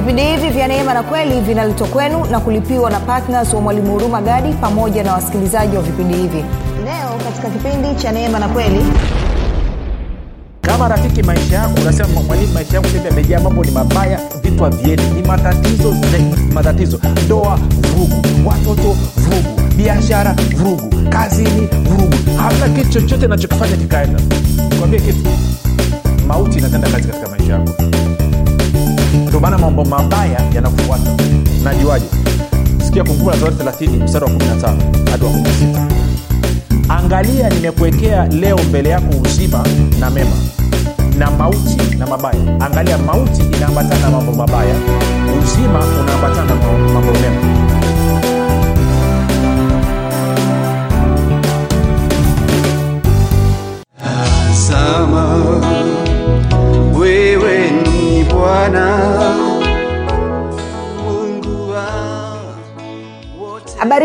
vipindi hivi vya neema na kweli vinaletwa kwenu na kulipiwa na ptns wa mwalimu huruma gadi pamoja na wasikilizaji wa vipindi hivi. Leo katika kipindi cha neema na kweli. Kama rafiki maisha yako unasema mwalimu maisha yangu sasa yamejaa mambo ni mabaya vitu havieni ni matatizo zaidi matatizo. Ndoa vurugu watoto vurugu. Biashara vurugu. Kazini vurugu. Hamna kitu chochote nachokifanya kikaenda. Kwambie kitu. Mauti inatenda kazi katika maisha yako ndio maana mambo mabaya yanakufuata najuaje sikia kumbuka torati 30 mstari wa 15 hadi wa 16 angalia nimekuwekea leo mbele yako uzima na mema na mauti na mabaya. Angalia mauti inaambatana na mambo mabaya uzima unaambatana na mambo-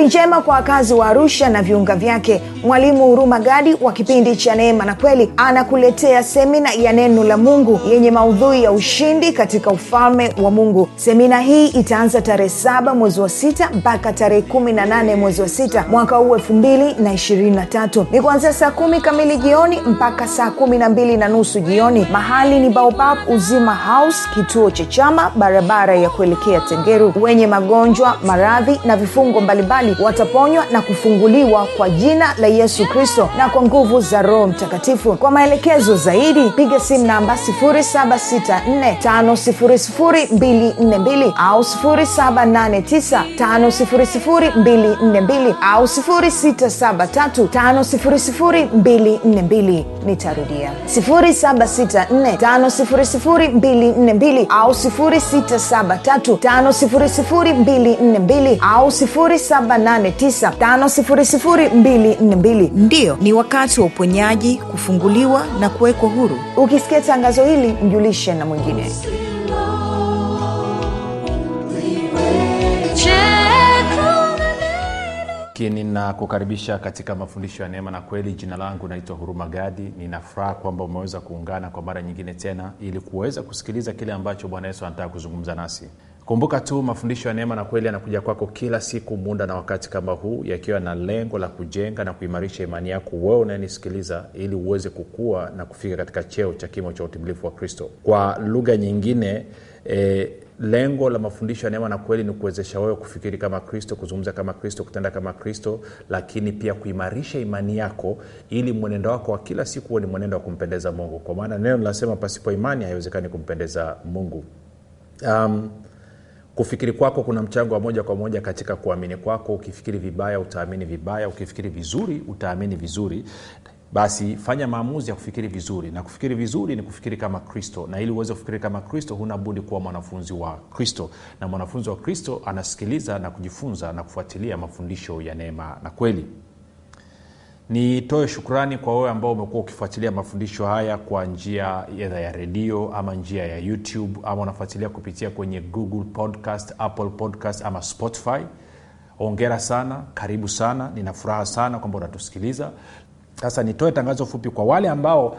njema kwa wakazi wa arusha na viunga vyake. Mwalimu huruma gadi wa kipindi cha neema na kweli anakuletea semina ya neno la mungu yenye maudhui ya ushindi katika ufalme wa mungu. Semina hii itaanza tarehe saba mwezi wa sita mpaka tarehe kumi na nane mwezi wa sita mwaka huu elfu mbili na ishirini na tatu. Ni kuanzia saa kumi kamili jioni mpaka saa kumi na mbili na nusu jioni. Mahali ni baobab uzima house kituo cha chama barabara ya kuelekea tengeru. Wenye magonjwa maradhi na vifungo mbalimbali wataponywa na kufunguliwa kwa jina la yesu kristo na kwa nguvu za roho mtakatifu. Kwa maelekezo zaidi piga simu namba 7645242 au 7895242 au 6735242 nitarudia. 7645242 au 6735242 au 7895242 ndiyo ni wakati wa uponyaji kufunguliwa na kuwekwa huru. Ukisikia tangazo hili mjulishe na mwingine. Lakini nakukaribisha katika mafundisho ya neema na kweli. Jina langu naitwa huruma gadi. Ninafuraha kwamba umeweza kuungana kwa mara nyingine tena ili kuweza kusikiliza kile ambacho bwana yesu anataka kuzungumza nasi kumbuka tu mafundisho ya neema na kweli yanakuja kwako kila siku muda na wakati kama huu yakiwa na lengo la kujenga na kuimarisha imani yako wewe unayenisikiliza ili uweze kukua na kufika katika cheo cha kimo cha utimilifu wa kristo. Kwa lugha nyingine e, lengo la mafundisho ya neema na kweli ni kuwezesha wewe kufikiri kama kristo kuzungumza kama kristo kutenda kama kristo lakini pia kuimarisha imani yako ili mwenendo wako wa kila siku huwe ni mwenendo wa kumpendeza mungu. Kwa maana neno linasema pasipo imani haiwezekani kumpendeza mungu. Um, kufikiri kwako kuna mchango wa moja kwa moja katika kuamini kwako. Ukifikiri vibaya utaamini vibaya. Ukifikiri vizuri utaamini vizuri. Basi fanya maamuzi ya kufikiri vizuri. Na kufikiri vizuri ni kufikiri kama kristo. Na ili uweze kufikiri kama kristo huna budi kuwa mwanafunzi wa kristo. Na mwanafunzi wa kristo anasikiliza na kujifunza na kufuatilia mafundisho ya neema na kweli nitoe shukrani kwa wewe ambao umekuwa ukifuatilia mafundisho haya kwa njia edha ya redio ama njia ya youtube ama unafuatilia kupitia kwenye google podcast apple podcast ama spotify. Ongera sana karibu sana nina furaha sana kwamba unatusikiliza. Sasa nitoe tangazo fupi kwa wale ambao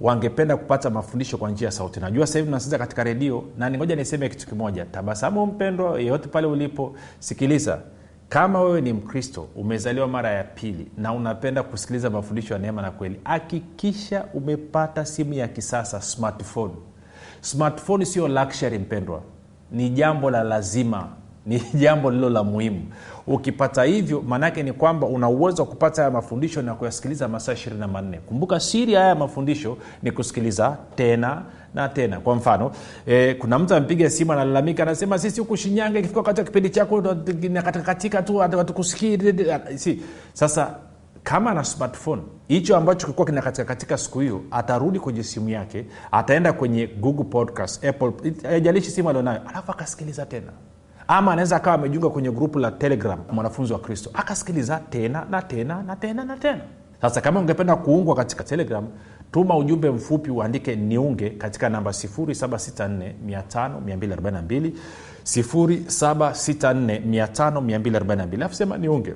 wangependa kupata mafundisho kwa njia ya sauti. Najua sahivi hivi tunasikiza katika redio na ningoja niseme kitu kimoja. Tabasamu mpendwa yeyote pale ulipo sikiliza kama wewe ni mkristo umezaliwa mara ya pili na unapenda kusikiliza mafundisho ya neema na kweli hakikisha umepata simu ya kisasa smartphone. Smartphone sio luxury mpendwa. Ni jambo la lazima ni jambo lilo la muhimu. Ukipata hivyo maanaake ni kwamba una uwezo wa kupata haya mafundisho na kuyasikiliza masaa ishirini na manne. Kumbuka siri haya mafundisho ni kusikiliza tena na tena. Kwa mfano eh, kuna mtu ampiga simu analalamika anasema sisi huku shinyanga ikifika katika kipindi chako katika tu hatukusikii. Si. Sasa kama ana smartphone hicho ambacho kilikuwa kinakatika katika siku hiyo atarudi kwenye simu yake ataenda kwenye google podcast apple ajalishi simu alionayo alafu akasikiliza tena ama anaweza akawa amejiunga kwenye grupu la telegram mwanafunzi wa kristo akasikiliza tena na tena na tena na tena. Sasa kama ungependa kuungwa katika telegram tuma ujumbe mfupi uandike niunge katika namba 7645242 7645242 alafu sema niunge.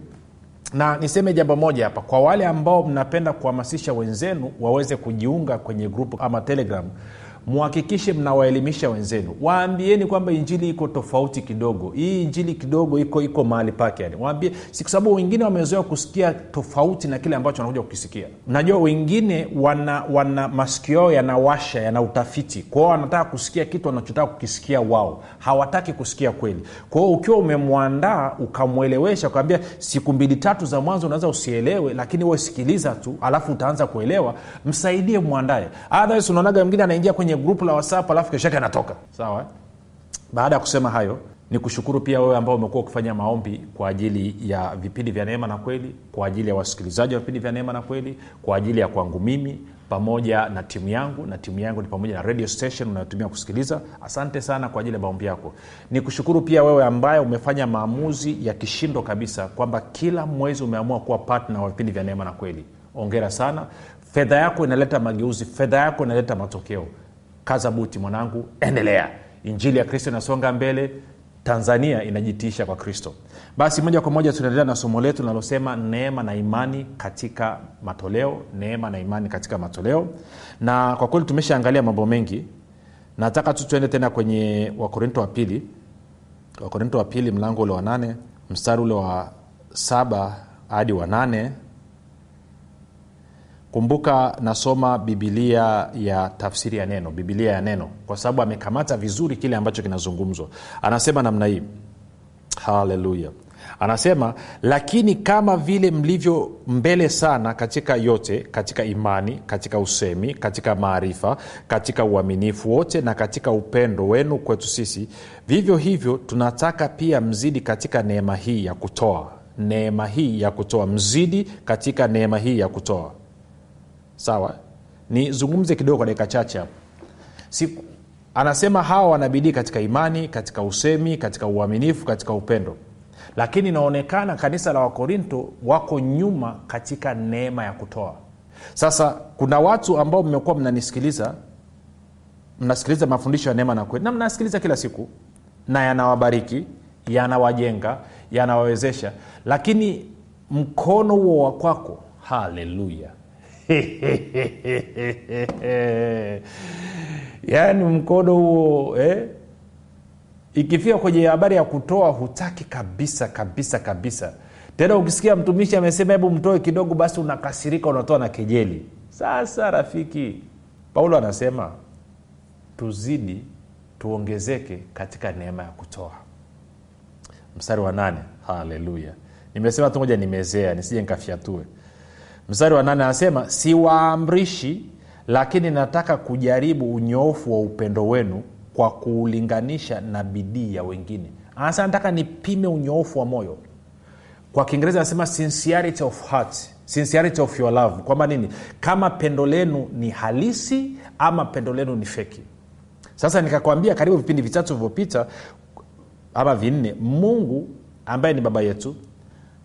Na niseme jambo moja hapa kwa wale ambao mnapenda kuhamasisha wenzenu waweze kujiunga kwenye grupu ama telegram muhakikishe mnawaelimisha wenzenu. Waambieni kwamba injili iko tofauti kidogo. Hii injili kidogo iko iko mahali pake yani. Waambie sababu wengine wamezoea kusikia tofauti na kile ambacho wanakuja kukisikia. Najua wengine wana wana masikio yao yanawasha yana utafiti. Kwao wanataka kusikia kitu wanachotaka kukisikia wao. Hawataki kusikia kweli. Kwao ukiwa umemwandaa ukamwelewesha ukaambia siku mbili tatu za mwanzo unaweza usielewe lakini wesikiliza tu alafu utaanza kuelewa msaidie mwandae. Unaonaga mwingine anaingia kwenye grupu la whatsapp alafu kesho yake anatoka. Sawa. Baada ya kusema hayo ni kushukuru pia wewe ambao umekuwa ukifanya maombi kwa ajili ya vipindi vya neema na kweli kwa ajili ya wasikilizaji wa vipindi vya neema na kweli kwa ajili ya kwangu mimi pamoja na timu yangu na timu yangu ni pamoja na radio station unayotumia kusikiliza. Asante sana kwa ajili ya maombi yako. Ni kushukuru pia wewe ambaye umefanya maamuzi ya kishindo kabisa kwamba kila mwezi umeamua kuwa partner wa vipindi vya neema na kweli. Ongera sana. Fedha yako inaleta mageuzi fedha yako inaleta matokeo kaza buti mwanangu endelea. Injili ya kristo inasonga mbele tanzania inajitiisha kwa kristo. Basi moja kwa moja tunaendelea na somo letu linalosema neema na imani katika matoleo neema na imani katika matoleo. Na kwa kweli tumeshaangalia mambo mengi. Nataka tu tuende tena kwenye wakorinto wa pili. Wakorinto wa pili mlango ule wa nane mstari ule wa saba hadi wa nane kumbuka nasoma bibilia ya tafsiri ya neno bibilia ya neno kwa sababu amekamata vizuri kile ambacho kinazungumzwa. Anasema namna hii. Haleluya anasema lakini kama vile mlivyo mbele sana katika yote katika imani katika usemi katika maarifa katika uaminifu wote na katika upendo wenu kwetu sisi vivyo hivyo tunataka pia mzidi katika neema hii ya kutoa. Neema hii ya kutoa. Mzidi katika neema hii ya kutoa sawa. Nizungumze kidogo kwa dakika chache hapo. Anasema hawa wanabidii katika imani katika usemi katika uaminifu katika upendo. Lakini inaonekana kanisa la wakorinto wako nyuma katika neema ya kutoa. Sasa kuna watu ambao mmekuwa mnanisikiliza mnasikiliza mafundisho ya neema na kweli na mnasikiliza kila siku na yanawabariki yanawajenga yanawawezesha. Lakini mkono huo wa kwako haleluya yaani mkono huo eh? ikifika kwenye habari ya kutoa hutaki kabisa kabisa kabisa. Tena ukisikia mtumishi amesema hebu mtoe kidogo basi unakasirika unatoa na kejeli. Sasa rafiki paulo anasema tuzidi tuongezeke katika neema ya kutoa. Mstari wa nane. Haleluya. Nimesema tu moja nimezea nisije nikafyatue mstari wa nane anasema siwaamrishi lakini nataka kujaribu unyoofu wa upendo wenu kwa kuulinganisha na bidii ya wengine. Anasema nataka nipime unyoofu wa moyo. Kwa kiingereza anasema sincerity of heart sincerity of your love. Kwamba nini? Kama pendo lenu ni halisi ama pendo lenu ni feki. Sasa nikakwambia karibu vipindi vitatu vilivyopita ama vinne mungu ambaye ni baba yetu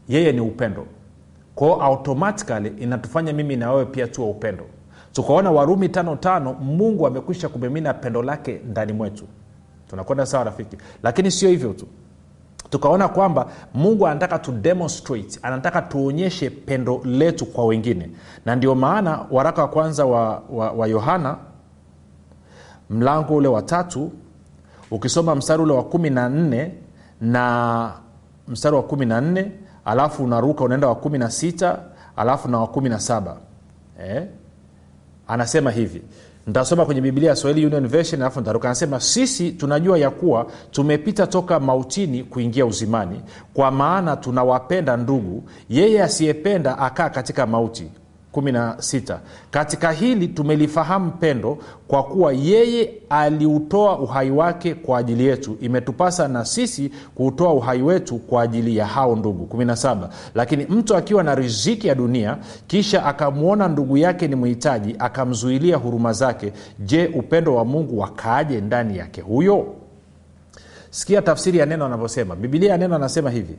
yeye ni upendo kwao automatikali inatufanya mimi na wewe pia tuwe upendo. Tukaona warumi tano tano mungu amekwisha kumimina pendo lake ndani mwetu. Tunakwenda sawa rafiki? Lakini sio hivyo tu. Tukaona kwamba mungu anataka tu demonstrate anataka tuonyeshe pendo letu kwa wengine. Na ndio maana waraka wa kwanza wa, wa, wa yohana mlango ule wa tatu ukisoma mstari ule wa kumi na nne na mstari wa kumi na nne alafu unaruka unaenda wa kumi na sita alafu na wa kumi na saba. Eh? anasema hivi. Ntasoma kwenye biblia ya swahili union version alafu ntaruka anasema sisi tunajua ya kuwa tumepita toka mautini kuingia uzimani. Kwa maana tunawapenda ndugu yeye asiyependa akaa katika mauti 16 katika hili tumelifahamu pendo kwa kuwa yeye aliutoa uhai wake kwa ajili yetu. Imetupasa na sisi kuutoa uhai wetu kwa ajili ya hao ndugu. 17 lakini mtu akiwa na riziki ya dunia kisha akamwona ndugu yake ni mhitaji akamzuilia huruma zake je upendo wa mungu wakaaje ndani yake huyo? Sikia tafsiri ya neno anavyosema. Bibilia ya neno anasema hivi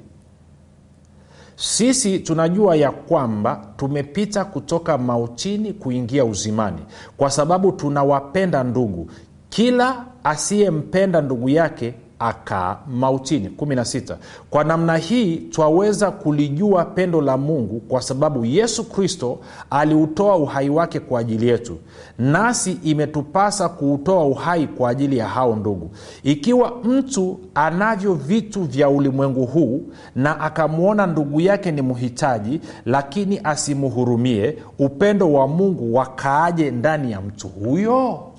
sisi tunajua ya kwamba tumepita kutoka mautini kuingia uzimani. Kwa sababu tunawapenda ndugu. Kila asiyempenda ndugu yake akaa mautini. 16 kwa namna hii twaweza kulijua pendo la mungu kwa sababu yesu kristo aliutoa uhai wake kwa ajili yetu. Nasi imetupasa kuutoa uhai kwa ajili ya hao ndugu. Ikiwa mtu anavyo vitu vya ulimwengu huu na akamwona ndugu yake ni mhitaji lakini asimhurumie upendo wa mungu wakaaje ndani ya mtu huyo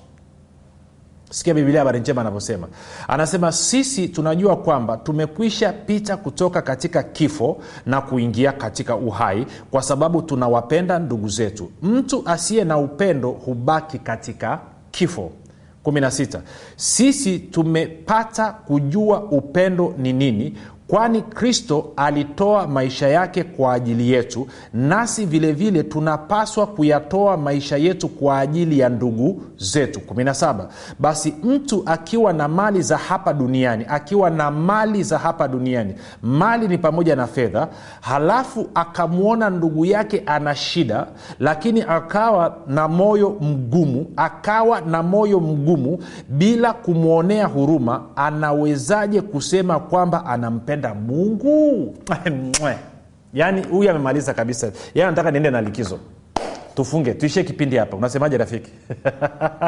sikia bibilia habari njema anavyosema. Anasema sisi tunajua kwamba tumekwisha pita kutoka katika kifo na kuingia katika uhai kwa sababu tunawapenda ndugu zetu. Mtu asiye na upendo hubaki katika kifo. 16 sisi tumepata kujua upendo ni nini kwani kristo alitoa maisha yake kwa ajili yetu nasi vile vile tunapaswa kuyatoa maisha yetu kwa ajili ya ndugu zetu. 17 basi mtu akiwa na mali za hapa duniani akiwa na mali za hapa duniani mali ni pamoja na fedha halafu akamwona ndugu yake ana shida lakini akawa na moyo mgumu akawa na moyo mgumu bila kumwonea huruma anawezaje kusema kwamba anampenda mungu. Yaani huyu amemaliza kabisa. Yaani nataka niende na likizo. Tufunge tuishie kipindi hapa. Unasemaje rafiki?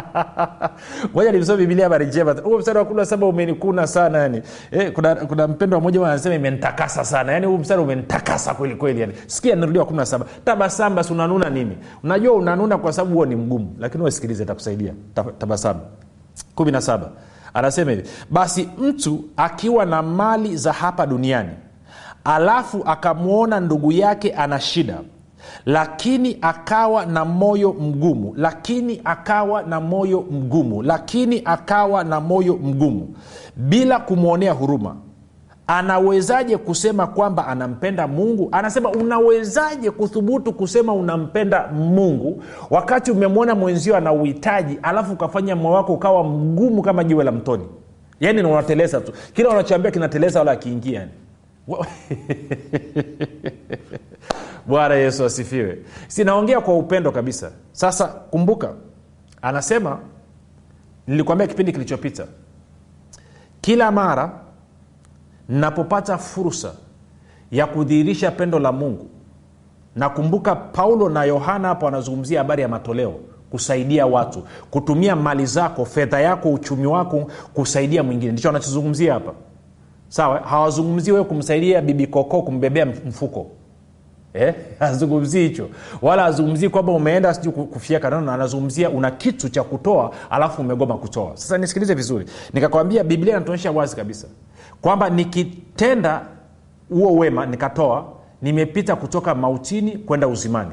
Moja nimsoma bibilia habari njema. Huo mstari wa kumi saba umenikuna sana yani. Eh, kuna, kuna mpendo mmoja anasema imenitakasa sana. Yani huu mstari umenitakasa kweli yani. Sikia nirudia wa kumi na saba. Tabasamu basi unanuna nini? Unajua unanuna kwa sababu huo ni mgumu. Lakini wasikilize takusaidia Ta- tabasamu. Kumi na saba anasema hivi basi mtu akiwa na mali za hapa duniani alafu akamwona ndugu yake ana shida lakini akawa na moyo mgumu lakini akawa na moyo mgumu lakini akawa na moyo mgumu bila kumwonea huruma anawezaje kusema kwamba anampenda mungu? Anasema unawezaje kuthubutu kusema unampenda mungu wakati umemwona mwenzio ana uhitaji alafu ukafanya moyo wako ukawa mgumu kama jiwe la mtoni? Na unateleza tu. Kila unachoambia kinateleza wala akiingia yani. Bwana yesu asifiwe. Sinaongea kwa upendo kabisa. Sasa kumbuka anasema nilikwambia kipindi kilichopita kila mara napopata fursa ya kudhihirisha pendo la mungu nakumbuka paulo na yohana hapo wanazungumzia habari ya matoleo kusaidia watu kutumia mali zako fedha yako uchumi wako kusaidia mwingine. Ndicho wanachozungumzia hapa. Sawa hawazungumzii wewe kumsaidia bibi kokoo kumbebea mfuko. Eh? hicho. Wala azungumzii kwamba umeenda sijui ku- kufyeka nono anazungumzia una kitu cha kutoa alafu umegoma kutoa. Sasa nisikilize vizuri. Nikakwambia biblia inatuonyesha wazi kabisa kwamba nikitenda huo wema nikatoa nimepita kutoka mautini kwenda uzimani.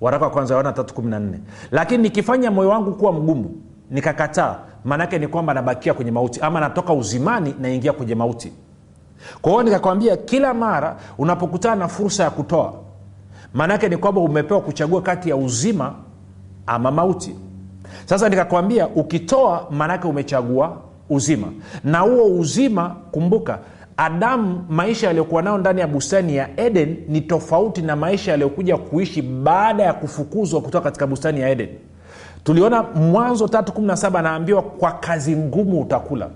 Waraka wa kwanza yohana 314 lakini nikifanya moyo wangu kuwa mgumu nikakataa maanaake ni kwamba nabakia kwenye mauti ama natoka uzimani naingia kwenye mauti. Kwa hiyo nikakwambia kila mara unapokutana na fursa ya kutoa maanaake ni kwamba umepewa kuchagua kati ya uzima ama mauti. Sasa nikakwambia ukitoa maanaake umechagua uzima. Na huo uzima kumbuka adamu maisha yaliyokuwa nayo ndani ya bustani ya eden ni tofauti na maisha yaliyokuja kuishi baada ya kufukuzwa kutoka katika bustani ya eden. Tuliona mwanzo 317 anaambiwa kwa kazi ngumu utakula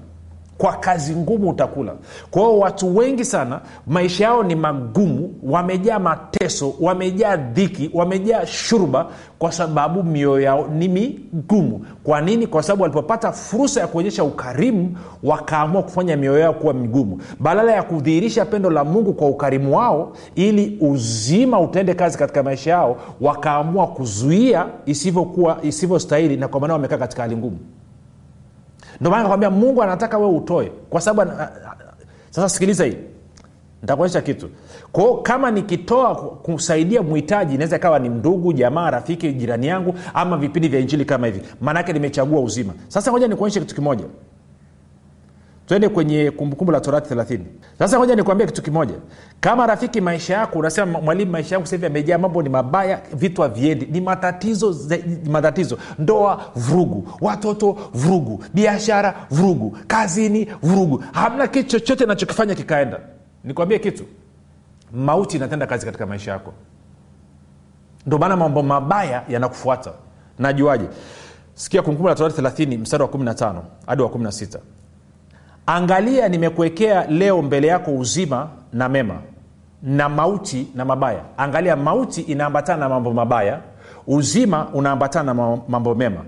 kwa kazi ngumu utakula. Kwa hiyo watu wengi sana maisha yao ni magumu wamejaa mateso wamejaa dhiki wamejaa shurba kwa sababu mioyo yao ni migumu. Kwa nini? Kwa sababu walipopata fursa ya kuonyesha ukarimu wakaamua kufanya mioyo yao kuwa migumu. Badala ya kudhihirisha pendo la mungu kwa ukarimu wao ili uzima utende kazi katika maisha yao wakaamua kuzuia isivyostahili na kwa maana wamekaa katika hali ngumu ndio maana nakwambia mungu anataka wewe utoe. Kwa sababu sasa sikiliza hii. Nitakuonyesha kitu. Kwao kama nikitoa kusaidia mhitaji inaweza ikawa ni ndugu jamaa rafiki jirani yangu ama vipindi vya injili kama hivi. Maanaake nimechagua uzima. Sasa ngoja nikuonyeshe kitu kimoja twende kwenye kumbukumbu la torati 30 sasa moja nikuambia kitu kimoja. Kama rafiki maisha yako unasema mwalimu maisha yangu sahivi amejaa mambo ni mabaya vitu haviendi. Ni matatizo ni matatizo. Ndoa vurugu. Watoto vurugu. Biashara vurugu. Kazini vurugu. Hamna kitu chochote nachokifanya kikaenda. Nikwambie kitu. Mauti inatenda kazi katika maisha yako. Ndio maana mambo mabaya yanakufuata. Najuaje? Sikia kumbukumbu la torati 30 mstari wa 15 hadi wa 16 angalia nimekuwekea leo mbele yako uzima na mema na mauti na mabaya. Angalia mauti inaambatana na mambo mabaya uzima unaambatana na mambo mema.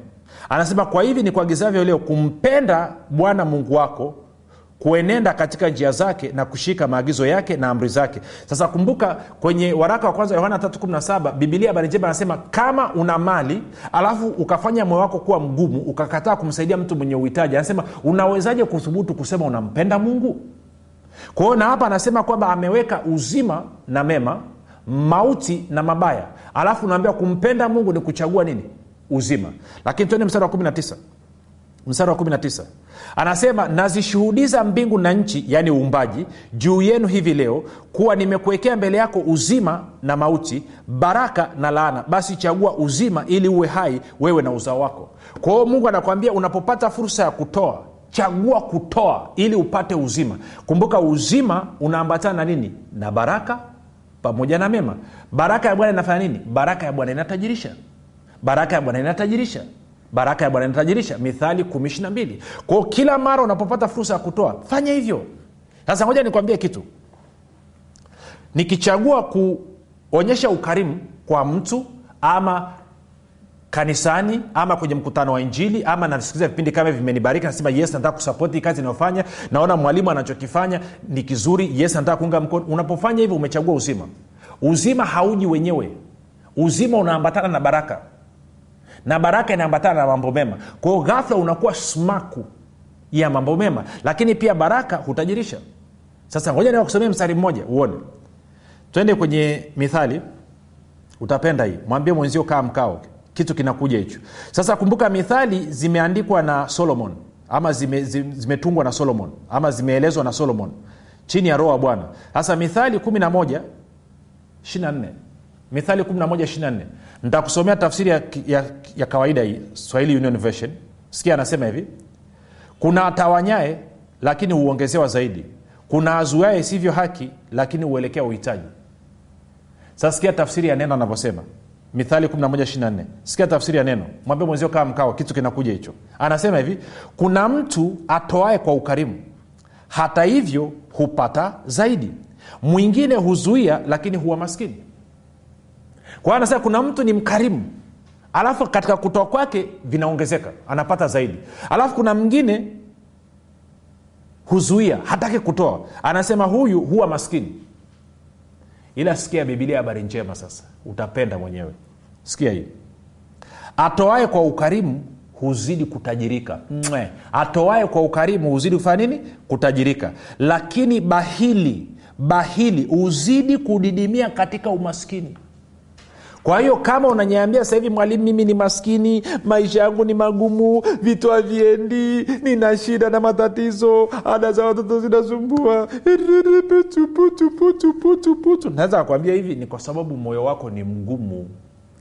Anasema kwa hivi ni kuagizavyo leo kumpenda bwana mungu wako kuenenda katika njia zake na kushika maagizo yake na amri zake. Sasa kumbuka kwenye waraka wa kwanza yohana 317 bibilia habari anasema kama una mali alafu ukafanya moyo wako kuwa mgumu ukakataa kumsaidia mtu mwenye uhitaji. Anasema unawezaje kuthubutu kusema unampenda mungu? Kwa hiyo na hapa anasema kwamba ameweka uzima na mema mauti na mabaya. Alafu unaambia kumpenda mungu ni kuchagua nini? Uzima. Lakini tuende mstari wa 19 mstari wa 19 anasema nazishuhudiza mbingu na nchi yaani uumbaji juu yenu hivi leo kuwa nimekuwekea mbele yako uzima na mauti baraka na laana. Basi chagua uzima ili uwe hai wewe na uzao wako. Kwa hiyo mungu anakwambia unapopata fursa ya kutoa chagua kutoa ili upate uzima. Kumbuka uzima unaambatana na nini? Na baraka pamoja na mema. Baraka ya bwana inafanya nini? Baraka ya bwana inatajirisha. Baraka ya bwana inatajirisha baraka ya bwana inatajirisha mithali 12 kwao kila mara unapopata fursa ya kutoa fanya hivyo. Sasa moja nikwambie kitu. Nikichagua kuonyesha ukarimu kwa mtu ama kanisani ama kwenye mkutano wa injili ama nasikiliza vipindi kama vimenibariki nasema yes nataka kusapoti kazi inayofanya naona mwalimu anachokifanya ni kizuri. Yes nataka kuunga mkono. Unapofanya hivyo umechagua uzima. Uzima hauji wenyewe. Uzima unaambatana na baraka na baraka inaambatana na mambo mema. Kwao ghafla unakuwa smaku ya mambo mema. Lakini pia baraka hutajirisha. Sasa ngoja niwakusomea mstari mmoja uone. Twende kwenye mithali. Utapenda hii. Mwambie mwenzio kaa mkao. Kitu kinakuja hicho. Sasa kumbuka mithali zimeandikwa na solomon. Ama zimetungwa zime, na solomon. Ama zimeelezwa na solomon. Chini ya roho wa bwana. Sasa mithali 11 24 mithali 11 24 nitakusomea tafsiri ya, ya, ya kawaida hii swahili union version. Sikia anasema hivi. Kuna atawanyae lakini huongezewa zaidi. Kuna azuae isivyo haki lakini huelekea uhitaji. Sasa sikia tafsiri ya neno anavyosema. Mithali 1124 sikia tafsiri ya neno. Mwambie mwenzio kaa mkao kitu kinakuja hicho. Anasema hivi. Kuna mtu atoae kwa ukarimu. Hata hivyo hupata zaidi. Mwingine huzuia lakini huwa maskini kwa anasema kuna mtu ni mkarimu. Alafu katika kutoa kwake vinaongezeka anapata zaidi. Alafu kuna mwingine huzuia hataki kutoa. Anasema huyu huwa maskini. Ila sikia bibilia habari njema sasa. Utapenda mwenyewe. Sikia hii. Atoae kwa ukarimu huzidi kutajirika. Mwe. atoae kwa ukarimu huzidi kufanya nini? Kutajirika. Lakini bahili bahili huzidi kudidimia katika umaskini kwa hiyo kama unanyambia sasa hivi mwalimu mimi ni maskini maisha yangu ni magumu vitu haviendi nina shida na matatizo ada za watoto zinasumbua. Naweza kakwambia hivi ni kwa sababu moyo wako ni mgumu.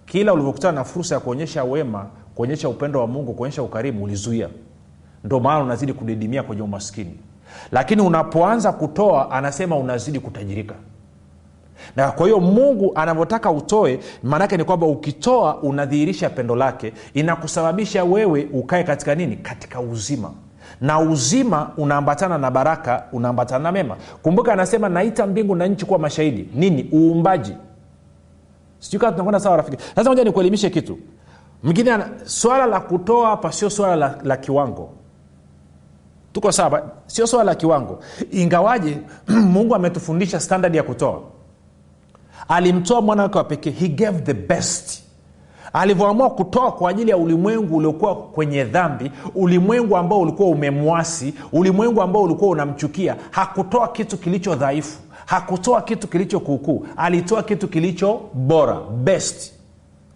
Kila ulivyokutana na fursa ya kuonyesha wema kuonyesha upendo wa mungu kuonyesha ukarimu ulizuia. Ndo maana unazidi kudidimia kwenye umaskini. Lakini unapoanza kutoa anasema unazidi kutajirika na kwa hiyo mungu anavyotaka utoe maanake ni kwamba ukitoa unadhihirisha pendo lake inakusababisha wewe ukae katika nini? Katika uzima. Na uzima unaambatana na baraka unaambatana na mema. Kumbuka anasema naita mbingu na nchi kuwa mashahidi. Nini? Uumbaji. Sijui kaa tunakwenda sawa rafiki. Sasa moja nikuelimishe kitu. Mwingine swala la kutoa hapa sio swala la, la kiwango. Tuko sawa? Sio swala la kiwango. Ingawaje mungu ametufundisha standadi ya kutoa alimtoa mwana wake wa pekee. He gave the best. Alivyoamua kutoa kwa ajili ya ulimwengu uliokuwa kwenye dhambi ulimwengu ambao ulikuwa umemwasi ulimwengu ambao ulikuwa unamchukia hakutoa kitu kilicho dhaifu hakutoa kitu kilicho kuukuu. Alitoa kitu kilicho bora best.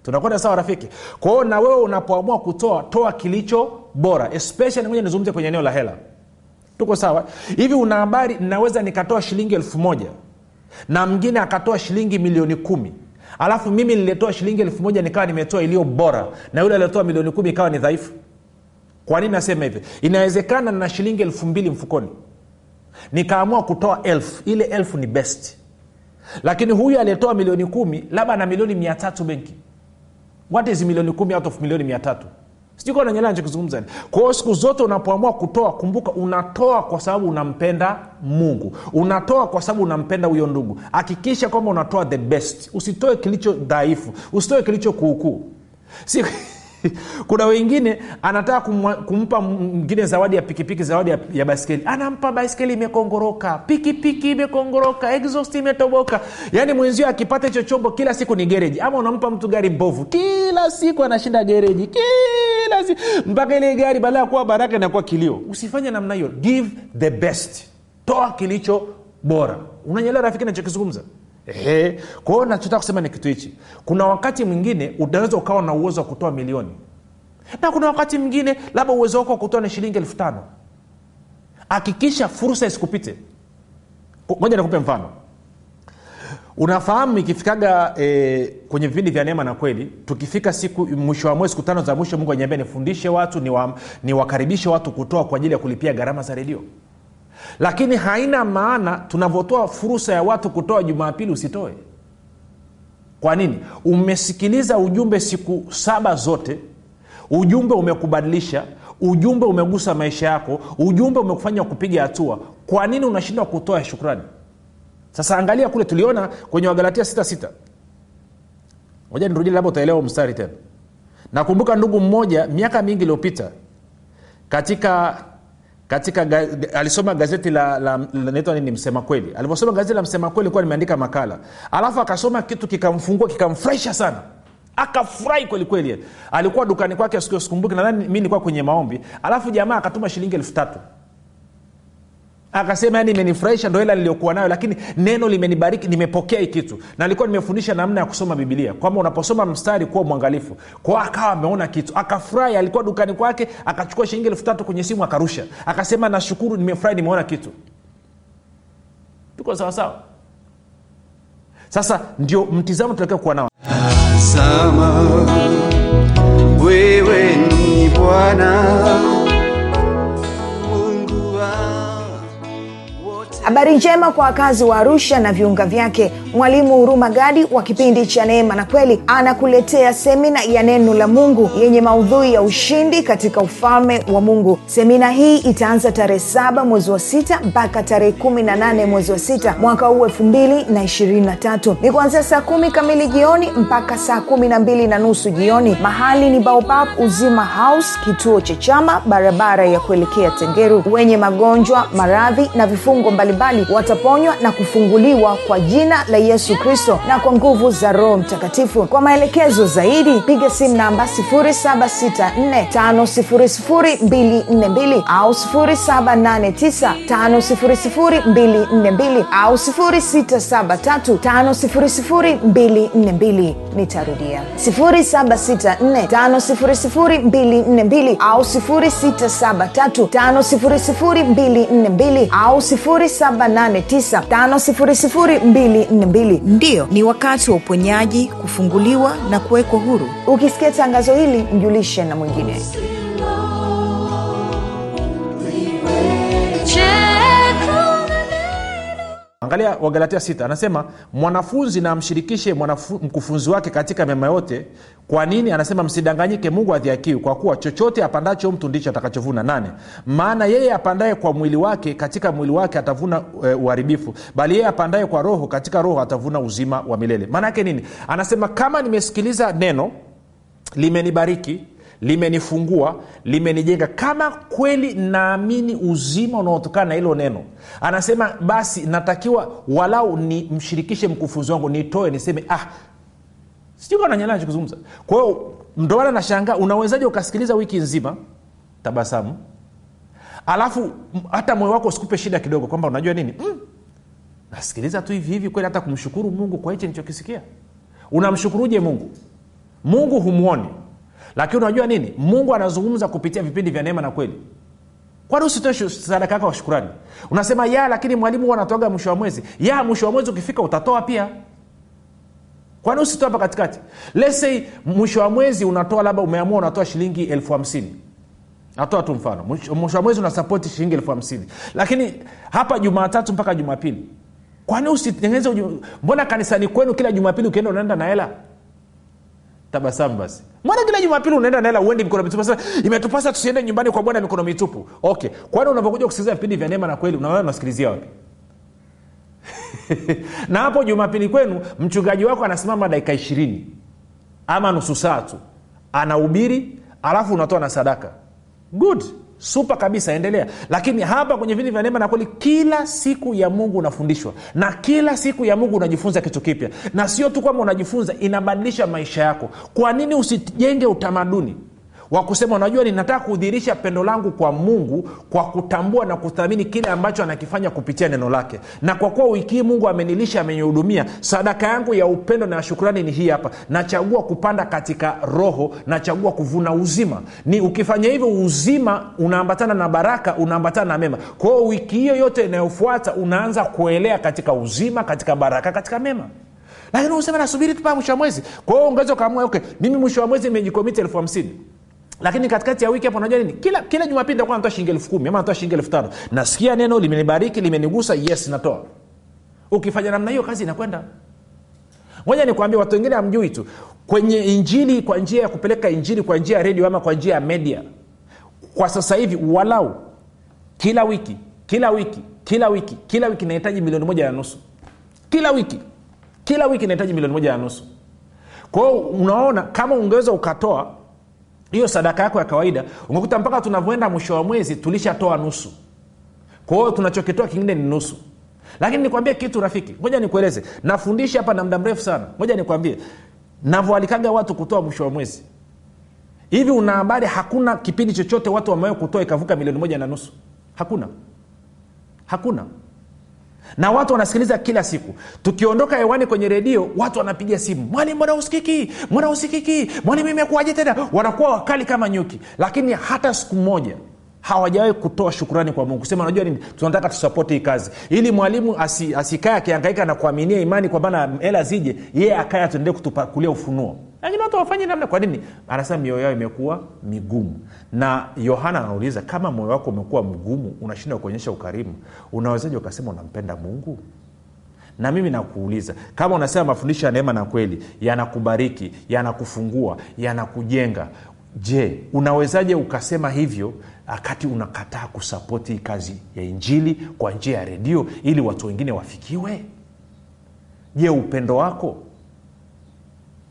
Tunakwenda sawa rafiki? Kwa na wewe unapoamua kutoa toa kilicho bora. Especially moja nizungumze kwenye eneo la hela. Tuko sawa? Hivi una habari naweza nikatoa shilingi elfu moja na mwingine akatoa shilingi milioni kumi. Alafu mimi nilitoa shilingi elfu moja nikawa nimetoa iliyo bora. Na yule aliotoa milioni kumi ikawa ni dhaifu. Kwa nini nasema hivi? Inawezekana na shilingi elfu mbili mfukoni. Nikaamua kutoa elfu. Ile elfu ni best. Lakini huyu aliyetoa milioni kumi labda na milioni mia tatu benki. What is milioni kumi out of milioni mia tatu sijui kama nanyelea nichokizungumza kwa hiyo siku zote unapoamua kutoa kumbuka unatoa kwa sababu unampenda mungu. Unatoa kwa sababu unampenda huyo ndugu. Hakikisha kwamba unatoa the best. Usitoe kilicho dhaifu. Usitoe kilicho kuukuu. Si kuna wengine anataka kumpa mwingine zawadi ya pikipiki zawadi ya, ya baskeli anampa baskeli imekongoroka. Pikipiki imekongoroka exhaust imetoboka. Yaani mwenzio akipata hicho chombo kila siku ni gereji. Ama unampa mtu gari mbovu kila siku anashinda gereji. Kila siku mpaka ile gari baada ya kuwa baraka inakuwa kilio. Usifanye namna hiyo. Give the best. Toa kilicho bora. Unanyelewa rafiki nachokizungumza Ehe. nachotaka kusema ni kitu hichi. Kuna wakati mwingine unaweza ukawa na uwezo wa kutoa milioni. Na kuna wakati mwingine labda uwezo wako wa kutoa ni shilingi elfu tano. Hakikisha fursa isikupite. Moja nikupe mfano. Unafahamu ikifikaga e, kwenye vipindi vya neema na kweli tukifika siku mwisho wa mwezi siku tano za mwisho mungu anyambia nifundishe watu niwakaribishe ni watu kutoa kwa ajili ya kulipia gharama za redio lakini haina maana tunavyotoa fursa ya watu kutoa jumapili usitoe. Kwa nini? Umesikiliza ujumbe siku saba zote ujumbe umekubadilisha ujumbe umegusa maisha yako ujumbe umekufanya kupiga hatua. Kwa nini unashindwa kutoa shukrani? Sasa angalia kule tuliona kwenye wagalatia 66 moja nirudie labda utaelewa mstari tena. Nakumbuka ndugu mmoja miaka mingi iliyopita katika katika ga, alisoma gazeti la, la, la naitwa nini? Msema kweli. Alivyosoma gazeti la msema kweli kuwa limeandika makala. Alafu akasoma kitu kikamfungua kikamfurahisha sana. Akafurahi kwelikweli alikuwa dukani kwake siku sikumbuki nadhani mi nilikuwa kwenye maombi. Alafu jamaa akatuma shilingi elfu tatu akasema yani imenifurahisha ndo hela niliyokuwa nayo lakini neno limenibariki nimepokea hii kitu. Na alikuwa nimefundisha namna ya kusoma bibilia kwamba unaposoma mstari kuwa mwangalifu. Kwao akawa ameona kitu. Akafurahi alikuwa dukani kwake akachukua shilingi elfu tatu kwenye simu akarusha. Akasema nashukuru nimefurahi nimeona kitu. Tuko sawasawa sasa ndio mtizamo tunatakiwa kuwa nao. Sama, wewe ni Bwana habari njema kwa wakazi wa arusha na viunga vyake. Mwalimu huruma gadi wa kipindi cha neema na kweli anakuletea semina ya neno la mungu yenye maudhui ya ushindi katika ufalme wa mungu. Semina hii itaanza tarehe saba mwezi wa sita mpaka tarehe kumi na nane mwezi wa sita mwaka huu elfu mbili na ishirini na tatu. Ni kuanzia saa kumi kamili jioni mpaka saa kumi na mbili na nusu jioni. Mahali ni baobab uzima house kituo cha chama barabara ya kuelekea tengeru wenye magonjwa maradhi na vifungo mbalimbali wataponywa na kufunguliwa kwa jina la yesu kristo na kwa nguvu za roho mtakatifu. Kwa maelekezo zaidi piga simu namba 7645242 au 7895242 au 6735242 nitarudia. 7645242 au 6735242 au 7895242 ndiyo ni wakati wa uponyaji kufunguliwa na kuwekwa huru. Ukisikia tangazo hili mjulishe na mwingine. Angalia wagalatia 6 anasema mwanafunzi na amshirikishe mwanafu, mkufunzi wake katika mema yote kwa nini anasema msidanganyike mungu adhiakiwi kwa kuwa chochote apandacho mtu ndicho atakachovuna. Nane maana yeye apandaye kwa mwili wake katika mwili wake atavuna e, uharibifu. Bali yeye apandaye kwa roho katika roho atavuna uzima wa milele. Maana yake nini? Anasema kama nimesikiliza neno limenibariki limenifungua limenijenga kama kweli naamini uzima unaotokana na hilo neno anasema basi natakiwa walau nimshirikishe mkufunzi wangu nitoe niseme ah sijukananyelea nachokizungumza kwa hiyo ukasikiliza wiki nzima tabasamu alafu hata moyo wako usikupe shida kidogo kwamba unajua nini? Mm, nasikiliza tu hivi hivi kweli hata kumshukuru mungu kwa hichi nichokisikia unamshukuruje mungu? Mungu humwoni lakini unajua nini? Mungu anazungumza kupitia vipindi vya neema na kweli. Kwani usitoe sadaka yako wa shukurani unasema ya lakini mwalimu huwa anatoaga mwisho wa mwezi. Ya mwisho wa mwezi ukifika utatoa pia kwani usitoe hapa katikati? Lesei mwisho wa mwezi unatoa labda umeamua unatoa shilingi elfu hamsini. Natoa tu mfano. Mwisho wa mwezi unasapoti shilingi elfu hamsini. Lakini hapa jumatatu mpaka jumapili. Kwani usitengeneze mbona kanisani kwenu kila jumapili ukienda unaenda na hela? Tabasamu basi. Mbona kila jumapili unaenda naela uendi mikono mitupu? Sasa imetupasa tusiende nyumbani kwa bwana mikono mitupu. Okay. Kwani unapokuja kusikiliza vipindi vya neema na kweli unasikilizia wapi na hapo jumapili kwenu mchungaji wako anasimama dakika ishirini ama nusu saa tu anahubiri alafu unatoa na sadaka. Good. Supa kabisa endelea. Lakini hapa kwenye vipindi vya neema na kweli kila siku ya mungu unafundishwa. Na kila siku ya mungu unajifunza kitu kipya. Na sio tu kwamba unajifunza inabadilisha maisha yako. Kwa nini usijenge utamaduni wa kusema unajua ninataka kudhihirisha pendo langu kwa mungu kwa kutambua na kuthamini kile ambacho anakifanya kupitia neno lake. Na kwa kuwa wiki hii mungu amenilisha amenihudumia sadaka yangu ya upendo na shukrani ni hii hapa. Nachagua kupanda katika roho nachagua kuvuna uzima. Ni ukifanya hivyo uzima unaambatana na baraka unaambatana na mema. Kwa wiki hiyo yote inayofuata unaanza kuelea katika uzima katika baraka katika mema. Lakini usema nasubiri tupaa mwisho wa mwezi. Kwa hiyo ungeweza ukaamua okay mimi mwisho wa mwezi nimejikomiti elfu hamsini lakini katikati ya wiki hapo unajua nini? Kila kila jumapili nitakuwa natoa shilingi elfu kumi ama natoa shilingi elfu tano. Nasikia neno limenibariki limenigusa yes natoa. Ukifanya namna hiyo kazi inakwenda. Moja nikuambia watu wengine hamjui tu. Kwenye injili kwa njia ya kupeleka injili kwa njia ya redio ama kwa njia ya media kwa sasa hivi walau kila wiki kila wiki kila wiki kila wiki nahitaji milioni moja na nusu. Kila wiki kila wiki nahitaji milioni moja na nusu. Kwa unaona kama ungeweza ukatoa hiyo sadaka yako ya kawaida unakuta mpaka tunavyoenda mwisho wa mwezi tulishatoa nusu. Kwa hiyo tunachokitoa kingine ni nusu. Lakini nikwambie kitu rafiki moja nikueleze. Nafundisha hapa na muda mrefu sana. Moja nikwambie. Navyoalikaga watu kutoa mwisho wa mwezi. Hivi una habari hakuna kipindi chochote watu wamewe kutoa ikavuka milioni moja na nusu? Hakuna. Hakuna na watu wanasikiliza kila siku. Tukiondoka hewani kwenye redio watu wanapiga simu. Mwalimu mbona usikiki mbona usikiki mwalimu imekuwaje tena? Wanakuwa wakali kama nyuki. Lakini hata siku moja hawajawahi kutoa shukurani kwa mungu. Sema unajua nini? Tunataka tusapoti hii kazi. Ili mwalimu asikae asi akiangaika na kuaminia imani kwa maana hela zije yeye akae atuendee kutupakulia ufunuo lakini watu wafanyi namna. Kwa nini? Anasema mioyo yao imekuwa migumu. Na yohana anauliza kama moyo wako umekuwa mgumu unashindwa kuonyesha ukarimu unawezaji ukasema unampenda mungu? Na mimi nakuuliza kama unasema mafundisho ya neema na kweli yanakubariki yanakufungua yanakujenga je unawezaje ukasema hivyo wakati unakataa kusapoti kazi ya injili kwa njia ya redio ili watu wengine wafikiwe? Je upendo wako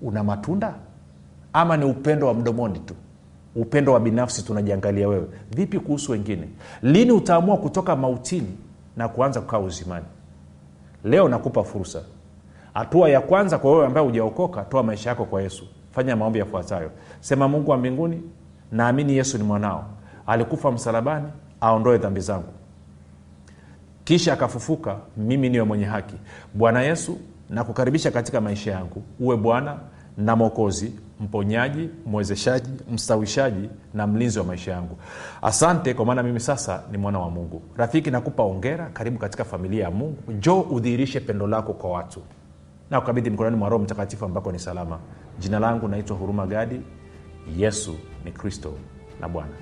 una matunda ama ni upendo wa mdomoni tu? Upendo wa binafsi tunajiangalia wewe. Vipi kuhusu wengine? Lini utaamua kutoka mautini na kuanza kukaa uzimani? Leo nakupa fursa. Hatua ya kwanza kwa wewe ambaye hujaokoka toa maisha yako kwa yesu. Fanya maombi yafuatayo. Sema mungu wa mbinguni naamini yesu ni mwanao. Alikufa msalabani aondoe dhambi zangu. Kisha akafufuka mimi niwe mwenye haki. Bwana yesu nakukaribisha katika maisha yangu. Uwe bwana na mwokozi mponyaji mwezeshaji mstawishaji na mlinzi wa maisha yangu. Asante kwa maana mimi sasa ni mwana wa mungu. Rafiki nakupa ongera karibu katika familia ya mungu. Njoo udhihirishe pendo lako kwa watu. Na kukabidhi mkononi mwa roho mtakatifu ambako ni salama. Jina langu naitwa huruma gadi. Yesu ni kristo na bwana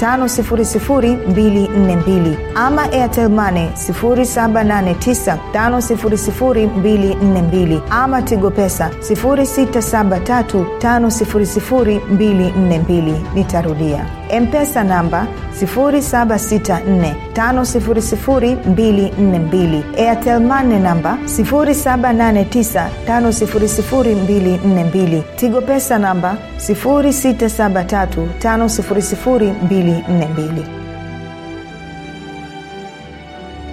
5242 ama airtelmane 7895242 ama tigo pesa 6735242 nitarudia mpesa namba 7645242 airtelmane namba 7895242 tigo pesa namba 6735242